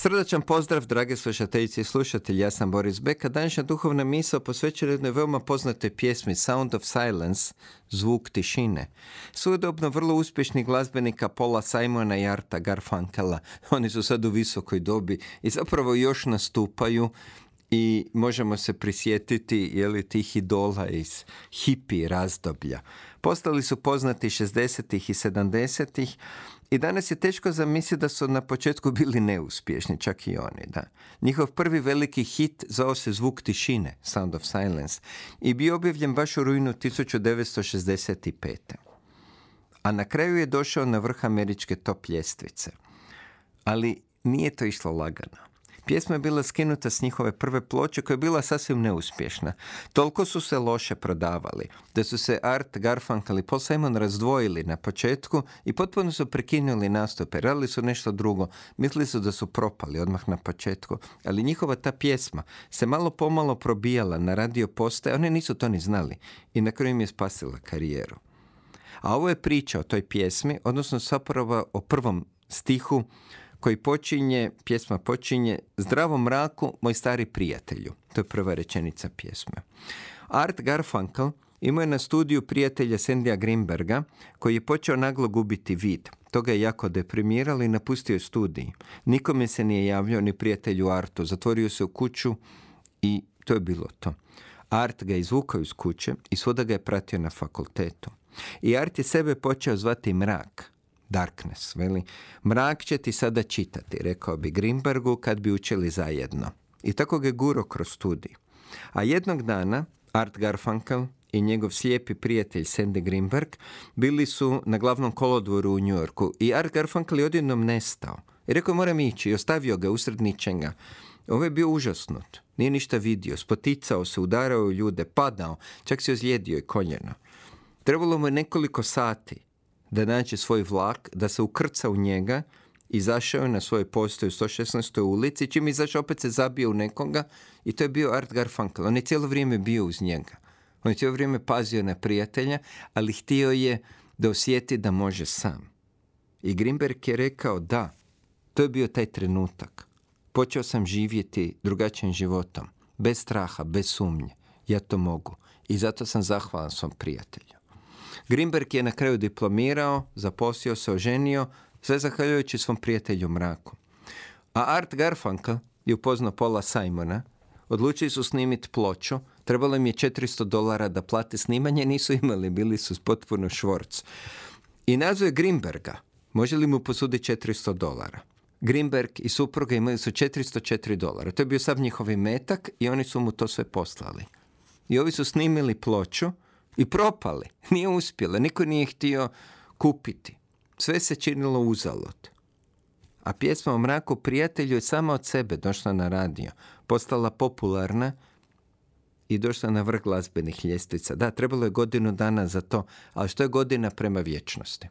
Srdačan pozdrav, drage slušateljice i slušatelji. Ja sam Boris Beka. Današnja duhovna misao posvećena jednoj veoma poznate pjesmi Sound of Silence, zvuk tišine. Sudobno vrlo uspješnih glazbenika Paula Simona i Arta Garfunkela. Oni su sad u visokoj dobi i zapravo još nastupaju i možemo se prisjetiti je li, tih idola iz hipi razdoblja. Postali su poznati 60-ih i 70-ih i danas je teško zamisliti da su na početku bili neuspješni, čak i oni. Da. Njihov prvi veliki hit zao se Zvuk tišine, Sound of Silence, i bio objavljen baš u rujnu 1965. A na kraju je došao na vrh američke top ljestvice. Ali nije to išlo lagano. Pjesma je bila skinuta s njihove prve ploče koja je bila sasvim neuspješna. Toliko su se loše prodavali da su se Art Garfunkel i Paul Simon razdvojili na početku i potpuno su prekinuli nastupe. Radili su nešto drugo. Mislili su da su propali odmah na početku. Ali njihova ta pjesma se malo pomalo probijala na radio postaje. Oni nisu to ni znali. I na kraju im je spasila karijeru. A ovo je priča o toj pjesmi, odnosno zapravo o prvom stihu koji počinje, pjesma počinje Zdravom mraku, moj stari prijatelju. To je prva rečenica pjesme. Art Garfunkel imao je na studiju prijatelja Sandija Grimberga koji je počeo naglo gubiti vid. To ga je jako deprimiralo i napustio je studij. Nikome se nije javljao ni prijatelju Artu. Zatvorio se u kuću i to je bilo to. Art ga je izvukao iz kuće i svuda ga je pratio na fakultetu. I Art je sebe počeo zvati mrak darkness, veli. Mrak će ti sada čitati, rekao bi Grimbergu kad bi učili zajedno. I tako ga guro kroz studij. A jednog dana Art Garfunkel i njegov slijepi prijatelj Sandy Grimberg bili su na glavnom kolodvoru u Yorku i Art Garfunkel je odjednom nestao. I rekao moram ići i ostavio ga usred ničega. Ovo je bio užasnut. Nije ništa vidio. Spoticao se, udarao u ljude, padao. Čak se ozlijedio i koljeno. Trebalo mu je nekoliko sati da nađe svoj vlak, da se ukrca u njega, izašao je na svoj postoj u 116. ulici, čim izašao opet se zabio u nekoga i to je bio Art Garfunkel. On je cijelo vrijeme bio uz njega. On je cijelo vrijeme pazio na prijatelja, ali htio je da osjeti da može sam. I Grimberg je rekao da, to je bio taj trenutak. Počeo sam živjeti drugačijim životom, bez straha, bez sumnje. Ja to mogu. I zato sam zahvalan svom prijatelju. Grimberg je na kraju diplomirao, zaposlio se, oženio, sve zahvaljujući svom prijatelju mraku. A Art Garfunkel je upoznao Paula Simona, odlučili su snimiti ploču, trebalo im je 400 dolara da plate snimanje, nisu imali, bili su potpuno švorc. I nazove Grimberga, može li mu posuditi 400 dolara? Grimberg i supruga imali su 404 dolara. To je bio sav njihov metak i oni su mu to sve poslali. I ovi su snimili ploču i propali. Nije uspjela, niko nije htio kupiti. Sve se činilo uzalud. A pjesma o mraku prijatelju je sama od sebe došla na radio. Postala popularna i došla na vrh glazbenih ljestvica. Da, trebalo je godinu dana za to, ali što je godina prema vječnosti?